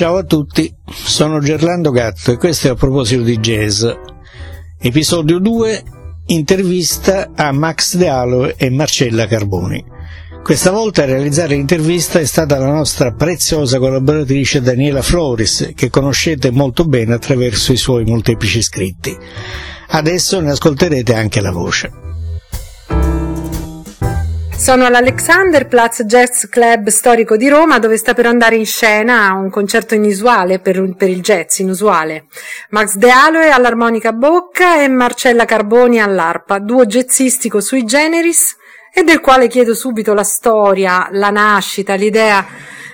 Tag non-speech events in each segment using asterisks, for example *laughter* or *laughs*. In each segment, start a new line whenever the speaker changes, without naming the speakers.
Ciao a tutti, sono Gerlando Gatto e questo è a proposito di jazz. Episodio 2, intervista a Max De Alo e Marcella Carboni. Questa volta a realizzare l'intervista è stata la nostra preziosa collaboratrice Daniela Floris, che conoscete molto bene attraverso i suoi molteplici scritti. Adesso ne ascolterete anche la voce.
Sono all'Alexanderplatz Jazz Club storico di Roma dove sta per andare in scena un concerto inusuale per, per il jazz, inusuale. Max De Aloe all'armonica bocca e Marcella Carboni all'arpa, duo jazzistico sui generis e del quale chiedo subito la storia, la nascita, l'idea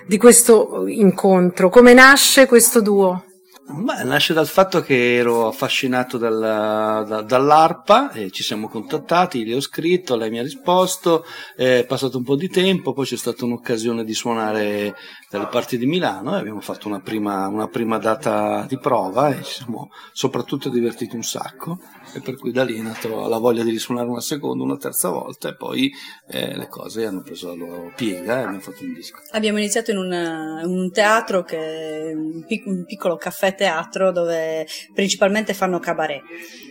di questo incontro. Come nasce questo duo?
Beh, nasce dal fatto che ero affascinato dalla, da, dall'arpa e ci siamo contattati, gli ho scritto, lei mi ha risposto, è passato un po' di tempo, poi c'è stata un'occasione di suonare dalle parti di Milano e abbiamo fatto una prima, una prima data di prova e ci siamo soprattutto divertiti un sacco e per cui da lì è nata la voglia di risuonare una seconda, una terza volta e poi eh, le cose hanno preso la loro piega e abbiamo fatto un disco.
Abbiamo iniziato in, in un teatro che un, pic- un piccolo caffè teatro dove principalmente fanno cabaret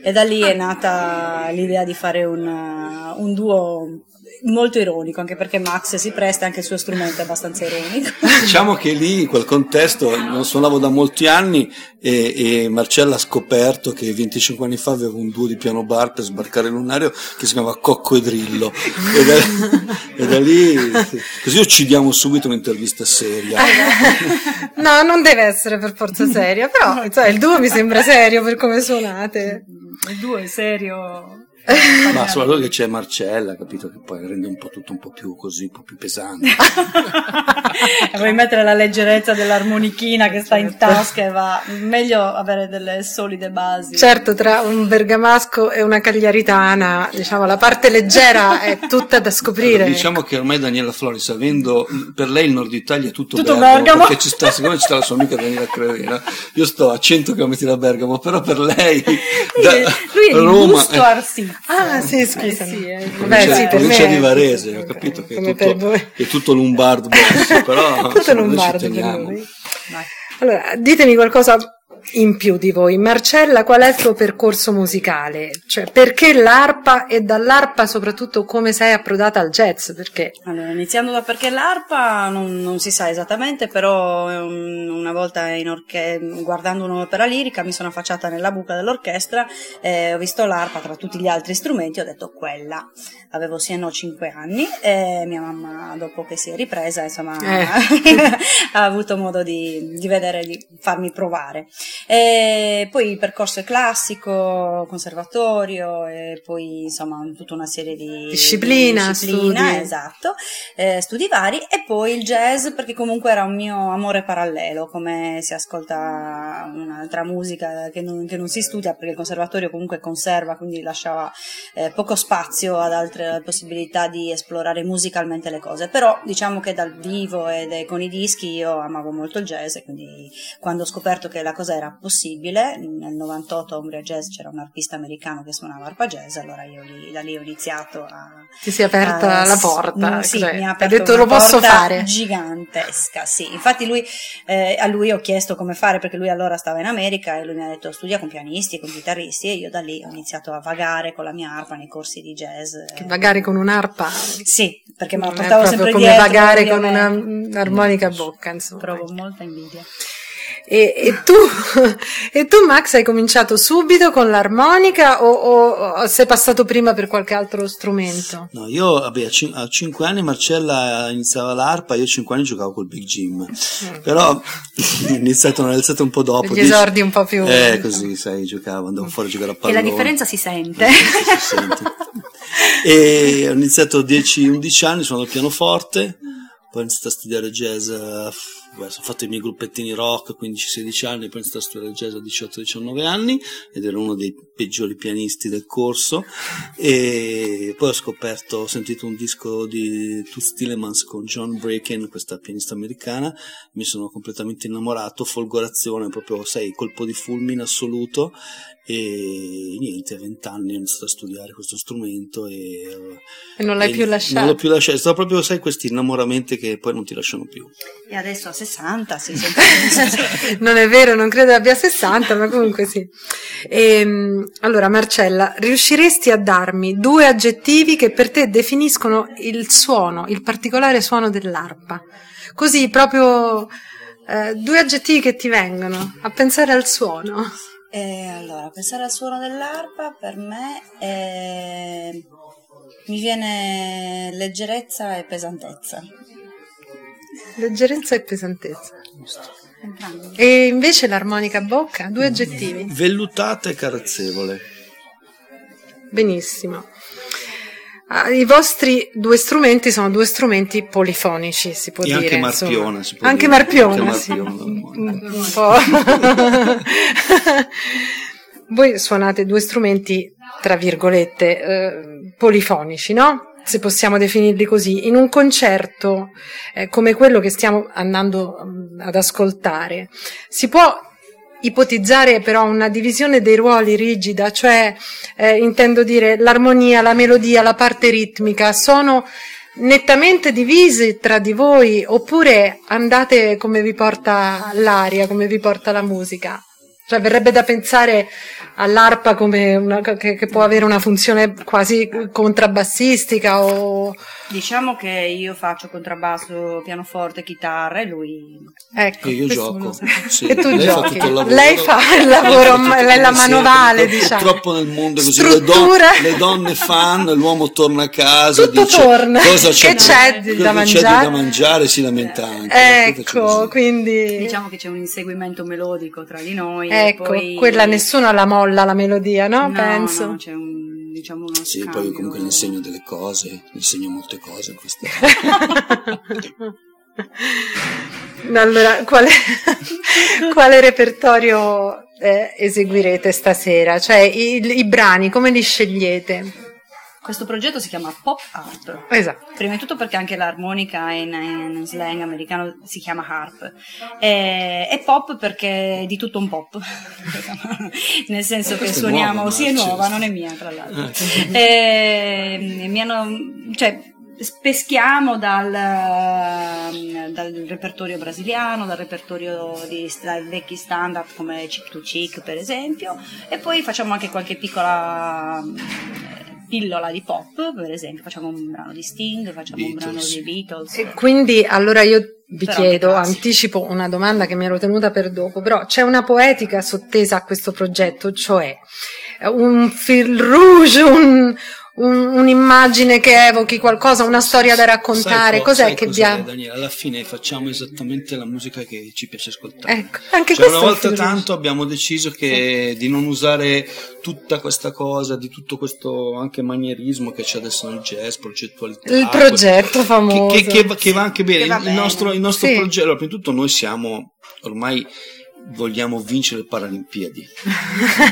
e da lì è nata l'idea di fare un, un duo molto ironico, anche perché Max si presta, anche il suo strumento è abbastanza ironico. *laughs*
Diciamo che lì, in quel contesto, non suonavo da molti anni e, e, Marcella ha scoperto che 25 anni fa aveva un duo di piano bar per sbarcare lunario che si chiamava Cocco e Drillo. E da, e da lì, così uccidiamo subito un'intervista seria.
no, non deve essere per forza seria, però *laughs* cioè, il duo mi sembra serio per come suonate.
Il duo è serio
ma soprattutto che c'è Marcella, capito? Che poi rende un po' tutto un po' più così, un po' più pesante. *laughs*
Vuoi mettere la leggerezza dell'armonichina che sta in certo. tasca e va meglio avere delle solide basi.
Certo, tra un bergamasco e una cagliaritana, diciamo, la parte leggera è tutta da scoprire.
Allora, diciamo che ormai Daniela Floris, avendo per lei il nord Italia è tutto, tutto Bergamo, Bergamo, perché ci sta, siccome ci sta la sua amica Daniela Crevena, io sto a 100 km da Bergamo, però per lei
da, lui è Roma, di Arsì.
Ah, sì, scusa. Eh, sì,
eh, Beh, sì, provincia di Varese, ho capito che è tutto, è tutto Lombardo, però *laughs*
tutto Lombardo per noi. Allora, ditemi qualcosa in più di voi. Marcella, qual è il tuo percorso musicale? Cioè, perché l'arpa e dall'arpa soprattutto come sei approdata al jazz? Perché?
Allora, iniziando da perché l'arpa non, non si sa esattamente, però um, una volta in orche- guardando un'opera lirica mi sono affacciata nella buca dell'orchestra e ho visto l'arpa tra tutti gli altri strumenti, ho detto quella. Avevo sì e no 5 anni e mia mamma dopo che si è ripresa, insomma, eh. *laughs* ha avuto modo di, di vedere, di farmi provare. E poi il percorso è classico, conservatorio e poi insomma tutta una serie di
disciplina, disciplina
studi. esatto, eh, studi vari e poi il jazz perché comunque era un mio amore parallelo, come si ascolta un'altra musica che non, che non si studia perché il conservatorio comunque conserva, quindi lasciava eh, poco spazio ad altre possibilità di esplorare musicalmente le cose, però diciamo che dal vivo e con i dischi io amavo molto il jazz e quindi quando ho scoperto che la cosa era possibile. Nel 98 a Umbria Jazz c'era un arpista americano che suonava arpa jazz, allora io lì, da lì ho iniziato a...
Ti si è aperta a, la porta.
Sì,
cioè,
mi ha aperto detto lo posso fare. Gigantesca, sì. Infatti lui, eh, a lui ho chiesto come fare perché lui allora stava in America e lui mi ha detto studia con pianisti, con chitarristi e io da lì ho iniziato a vagare con la mia arpa nei corsi di jazz.
Che vagare con un'arpa?
Sì, perché me la portavo sempre dietro.
come vagare con un'armonica a bocca, insomma.
Provo molta invidia.
E, e, tu, *laughs* e, tu, Max, hai cominciato subito con l'armonica o, o, o, sei passato prima per qualche altro strumento?
No, io vabbè, a, 5 anni Marcella iniziava l'arpa, io a 5 anni giocavo col Big Jim, mm. però ho iniziato, ho iniziato un po' dopo.
Gli esordi un po' più...
Eh, così, sai, giocavo, andavo fuori a giocare a pallone.
E la differenza si sente.
Si *laughs* sente. e ho iniziato a 10-11 anni, suono il pianoforte, poi ho iniziato a studiare jazz ho fatto i miei gruppettini rock 15-16 anni, poi ho iniziato a studiare jazz a 18-19 anni ed ero uno dei peggiori pianisti del corso. E poi ho scoperto, ho sentito un disco di Toots Tillemans con John Braken, questa pianista americana, mi sono completamente innamorato, folgorazione, proprio sai, colpo di fulmine assoluto e niente, a vent'anni ho iniziato a studiare questo strumento e,
e non l'hai
e
più lasciato.
Non l'ho più lasciato, stavo proprio, sai, questi innamoramenti che poi non ti lasciano più.
E adesso a 60 si *laughs*
Non è vero, non credo abbia 60, ma comunque sì. E, ehm, allora, Marcella, riusciresti a darmi due aggettivi che per te definiscono il suono, il particolare suono dell'arpa? Così proprio eh, due aggettivi che ti vengono a pensare al suono.
E allora, pensare al suono dell'arpa per me è... mi viene leggerezza e pesantezza.
Leggerezza e pesantezza. E invece l'armonica a bocca, due aggettivi.
Vellutata e carezzevole.
Benissimo. Ah, I vostri due strumenti sono due strumenti polifonici, si può
e
dire.
Anche Marpiona,
si può anche dire. Marpiona, anche sì. Po'. *laughs* Voi suonate due strumenti, tra virgolette, eh, polifonici, no? Se possiamo definirli così. In un concerto eh, come quello che stiamo andando um, ad ascoltare, si può ipotizzare però una divisione dei ruoli rigida, cioè eh, intendo dire l'armonia, la melodia, la parte ritmica sono nettamente divisi tra di voi oppure andate come vi porta l'aria, come vi porta la musica? Cioè verrebbe da pensare all'arpa come una, che, che, può avere una funzione quasi contrabbassistica o...
Diciamo che io faccio contrabbasso, pianoforte, chitarra e lui...
Ecco, e io gioco. Sì.
E tu
lei
giochi.
Fa
lei fa il lavoro, lei è la manovale, diciamo.
Purtroppo nel mondo così le, don- le, donne fanno, l'uomo torna a casa
Tutto
e dice
torna.
cosa c'è,
che c'è
da,
da mangiare.
C'è da mangiare si lamenta anche.
Ecco, quindi...
Diciamo che c'è un inseguimento melodico tra di noi.
Ecco,
poi...
quella nessuno la molla la melodia, no?
no
Penso.
No, c'è un, diciamo uno
Sì,
scambio.
poi comunque le insegno delle cose, insegno molte cose in queste *laughs*
allora, quale, *laughs* quale repertorio eh, eseguirete stasera? Cioè, i, i brani, come li scegliete?
Questo progetto si chiama Pop Harp.
Esatto.
Prima di tutto perché anche l'armonica in, in slang americano si chiama harp. E, e, pop perché è di tutto un pop. *laughs* Nel senso che suoniamo, nuova, sì è nuova, non è mia tra l'altro. e, mi hanno, cioè, peschiamo dal, dal, repertorio brasiliano, dal repertorio di dai vecchi standard come Chick to Chick per esempio e poi facciamo anche qualche piccola pillola di pop, per esempio, facciamo un brano di Sting, facciamo Beatles. un brano di Beatles.
E quindi allora io vi però chiedo, anticipo una domanda che mi ero tenuta per dopo, però c'è una poetica sottesa a questo progetto, cioè un fil rouge, un, un, un'immagine che evochi qualcosa, una storia da raccontare,
co-
cos'è che vi ha...
Daniele, alla fine facciamo esattamente la musica che ci piace ascoltare.
Ecco, anche
cioè,
questo
una volta tanto abbiamo deciso che sì. di non usare tutta questa cosa, di tutto questo anche manierismo che c'è adesso nel jazz, progettualità.
Il progetto famoso.
Che, che, che, che va anche bene.
Va
il,
bene.
nostro, il nostro
Sì.
progetto, allora, prima di tutto noi siamo ormai vogliamo vincere le Paralimpiadi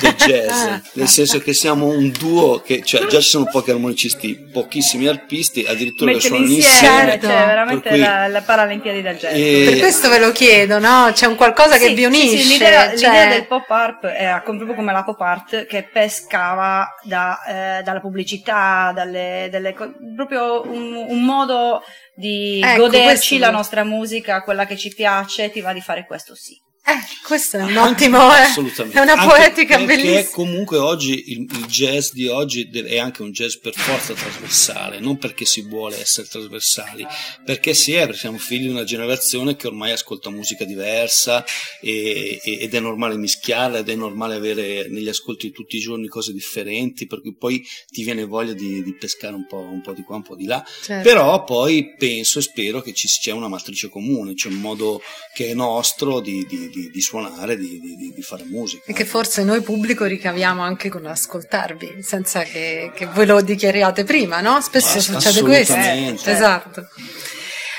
del jazz, *laughs* nel senso che siamo un duo che cioè, già ci sono pochi armonicisti, pochissimi arpisti, addirittura che
Metterli
suonano
insieme,
insieme.
Certo.
cioè veramente
cui-
la, la Paralimpiadi del jazz.
E-
Per questo ve lo chiedo, no? C'è un qualcosa che
Sì,
vi
sì,
unisce.
sì, l'idea,
cioè-
l'idea del pop art era proprio come la pop art che pescava da, eh, dalla pubblicità, dalle, delle proprio un, un modo di
Ecco, questo-
goderci la nostra musica, quella che ci piace, ti va di fare questo sì.
Eh, questo è un ottimo, eh. È una
Anche
poetica
perché
bellissima.
comunque oggi il, il jazz di oggi è anche un jazz per forza trasversale, non perché si vuole essere trasversali, perché si è, perché siamo figli di una generazione che ormai ascolta musica diversa e- e- ed è normale mischiarla ed è normale avere negli ascolti di tutti i giorni cose differenti, per cui poi ti viene voglia di, di pescare un po', un po' di qua, un po' di là.
Certo.
Però poi penso e spero che ci sia una matrice comune, c'è un modo che è nostro di, di- di- di suonare, di, di- fare musica.
E che forse noi pubblico ricaviamo anche con ascoltarvi, senza che, che voi lo dichiariate prima, no? Spesso
Ass-
succede questo.
assolutamente.
Esatto.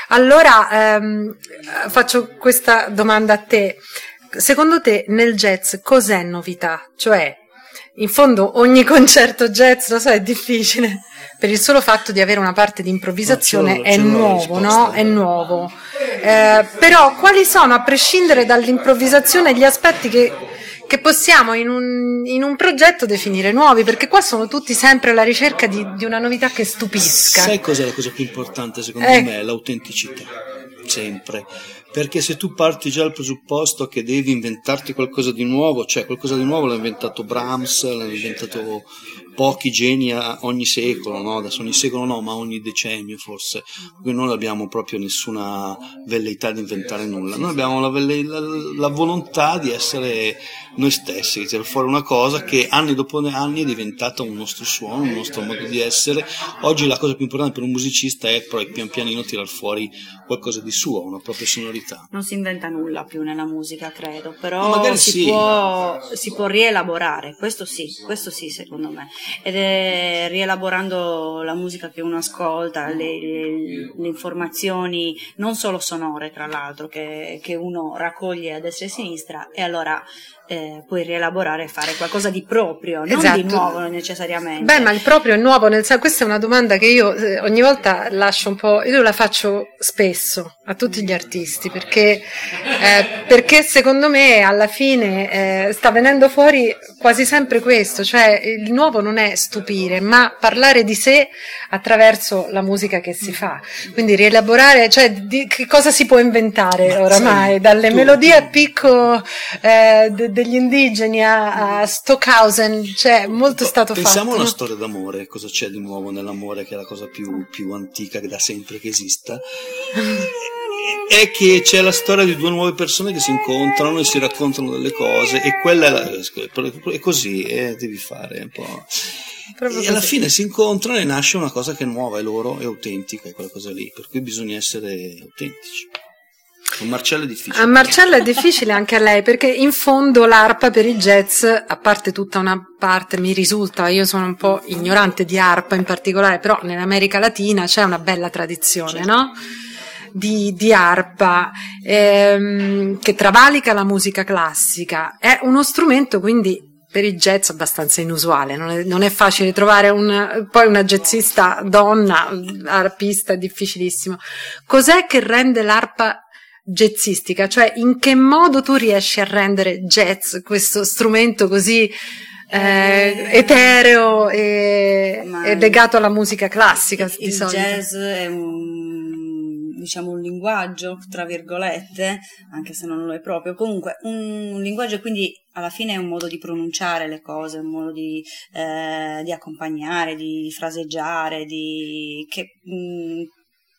Allora, ehm, faccio questa domanda a te. Secondo te nel jazz cos'è novità? Cioè, in fondo ogni concerto jazz, lo so, è difficile, per il solo fatto di avere una parte di improvvisazione è nuovo, no? È nuovo. Eh, però quali sono, a prescindere dall'improvvisazione, gli aspetti che, che possiamo in un, in un, progetto definire nuovi, perché qua sono tutti sempre alla ricerca di, di una novità che stupisca.
Sai cos'è la cosa più importante secondo eh. me? L'autenticità, sempre. Perché se tu parti già dal presupposto che devi inventarti qualcosa di nuovo, cioè qualcosa di nuovo l'ha inventato Brahms, l'ha inventato pochi geni ogni secolo, no? adesso ogni secolo no, ma ogni decennio forse, quindi non abbiamo proprio nessuna velleità di inventare nulla, noi abbiamo la, velle- la, la volontà di essere noi stessi, di tirare fuori una cosa che anni dopo anni è diventata un nostro suono, un nostro modo di essere. Oggi la cosa più importante per un musicista è poi pian pianino tirare fuori qualcosa di suo, una propria sonorità.
Non si inventa nulla più nella musica, credo, però si, sì. può, si può rielaborare, questo sì, questo sì secondo me ed è rielaborando la musica che uno ascolta, le, le, le informazioni non solo sonore tra l'altro che, che uno raccoglie a destra e a sinistra e allora eh, puoi rielaborare e fare qualcosa di proprio, non esatto. di nuovo necessariamente.
Beh, ma il proprio è nuovo, nel questa è una domanda che io eh, ogni volta lascio un po', io la faccio spesso a tutti gli artisti, perché, eh, perché secondo me alla fine eh, sta venendo fuori quasi sempre questo, cioè il nuovo non è stupire, ma parlare di sé attraverso la musica che si fa, quindi rielaborare, cioè di, che cosa si può inventare oramai, dalle melodie a picco eh, degli indigeni a, a Stockhausen, cioè molto è stato
Pensiamo
fatto.
Pensiamo a una storia d'amore, cosa c'è di nuovo nell'amore che è la cosa più, più antica che da sempre che esista. *laughs* è che c'è la storia di due nuove persone che si incontrano e si raccontano delle cose e quella è, la, è così, eh, devi fare un po'. Proprio e alla fine si incontrano e nasce una cosa che è nuova, è loro, è autentica, è quella cosa lì, per cui bisogna essere autentici. Con Marcello è difficile.
A Marcello è difficile anche a lei perché in fondo l'arpa per il jazz, a parte tutta una parte, mi risulta, io sono un po' ignorante di arpa in particolare, però nell'America Latina c'è una bella tradizione, certo. no? Di, di, arpa ehm, che travalica la musica classica. È uno strumento quindi per il jazz abbastanza inusuale, non è, non è facile trovare un, poi una jazzista donna, arpista, è difficilissimo. Cos'è che rende l'arpa jazzistica, cioè in che modo tu riesci a rendere jazz questo strumento così eh, eh etereo e, legato alla musica classica
il,
solito.
jazz è un, diciamo un linguaggio tra virgolette anche se non lo è proprio comunque un, un linguaggio quindi alla fine è un modo di pronunciare le cose un modo di, eh, di accompagnare di fraseggiare di, che mh, mm,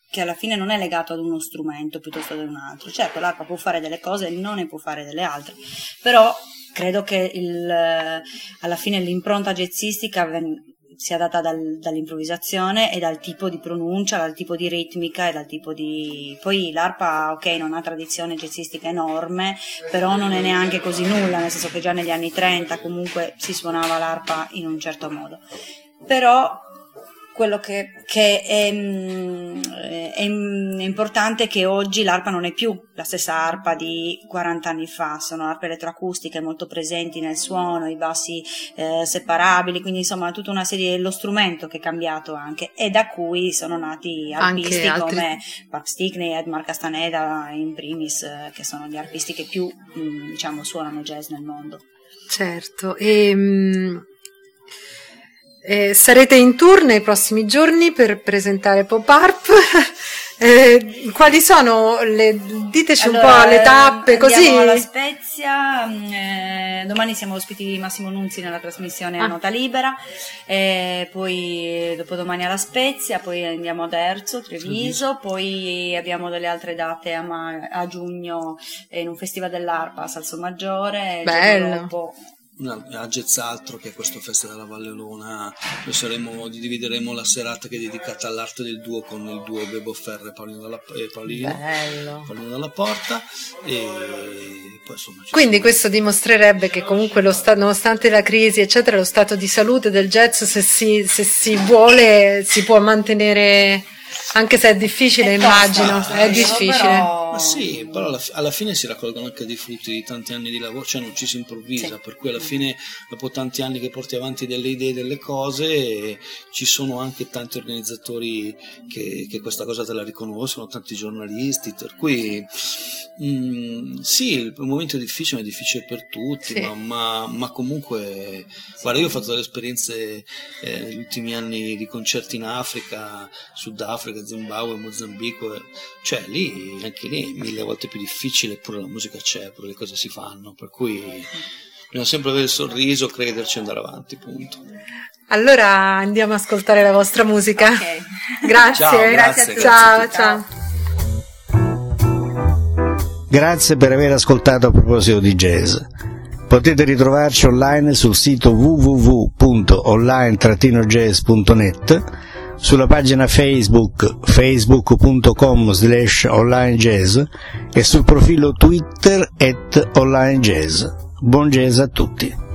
che alla fine non è legato ad uno strumento piuttosto che ad un altro. Certo, l'arpa può fare delle cose e non ne può fare delle altre, però credo che il, alla fine l'impronta jazzistica ven- sia data dal, dall'improvvisazione e dal tipo di pronuncia, dal tipo di ritmica e dal tipo di... Poi l'arpa, ok, non ha tradizione jazzistica enorme, però non è neanche così nulla, nel senso che già negli anni 30 comunque si suonava l'arpa in un certo modo. Però quello che, che è, mm, è, è, importante è che oggi l'arpa non è più la stessa arpa di 40 anni fa, sono arpe elettroacustiche molto presenti nel suono, i bassi eh, separabili, quindi insomma tutta una serie, lo strumento che è cambiato anche e da cui sono nati arpisti come Park Stickney, Edmar Castaneda in primis, eh, che sono gli arpisti che più mm, diciamo suonano jazz nel mondo.
Certo, e... Um eh, sarete in tour nei prossimi giorni per presentare Pop Art. *laughs* eh, quali sono le diteci allora, un po' le tappe così?
alla Spezia, mm, eh, domani siamo ospiti di Massimo Nunzi nella trasmissione ah. Nota Libera, poi dopodomani alla Spezia, poi andiamo ad Erzo, Treviso, poi abbiamo delle altre date a, ma- a giugno in un festival dell'Arpa a Salso Maggiore.
Bello
a Gezzaltro che è questo festival della Valle Olona noi saremo, divideremo la serata che è dedicata all'arte del duo con il duo Bebo Ferre e Paolino dalla, eh, Paolino, Paolino dalla Porta e poi insomma
quindi questo dimostrerebbe che comunque lo sta, nonostante la crisi eccetera lo stato di salute del jazz se si, se si vuole si può mantenere anche se è difficile, è immagino, tosta, è difficile. Però...
Ma sì, però alla, alla, fine si raccolgono anche dei frutti di tanti anni di lavoro, cioè non ci si improvvisa, sì. per cui alla fine, dopo tanti anni che porti avanti delle idee, delle cose, ci sono anche tanti organizzatori che, che questa cosa te la riconoscono, tanti giornalisti, per cui Mm, sì, il momento è difficile, è difficile per tutti,
Sì.
ma, ma- ma comunque, guarda, io ho fatto delle esperienze eh, negli ultimi anni di concerti in Africa, Sudafrica, Zimbabwe, Mozambico, eh, cioè lì, anche lì mille volte più difficile, eppure la musica c'è, eppure le cose si fanno, per cui bisogna sempre avere il sorriso, crederci e andare avanti, punto.
Allora andiamo a ascoltare la vostra musica.
Ok.
Grazie.
Ciao,
grazie a tutti.
Ciao,
Ciao.
ciao.
Grazie per aver ascoltato a proposito di jazz. Potete ritrovarci online sul sito www.online-jazz.net, sulla pagina Facebook facebook.com slash onlinejazz e sul profilo Twitter at onlinejazz. Buon jazz a tutti!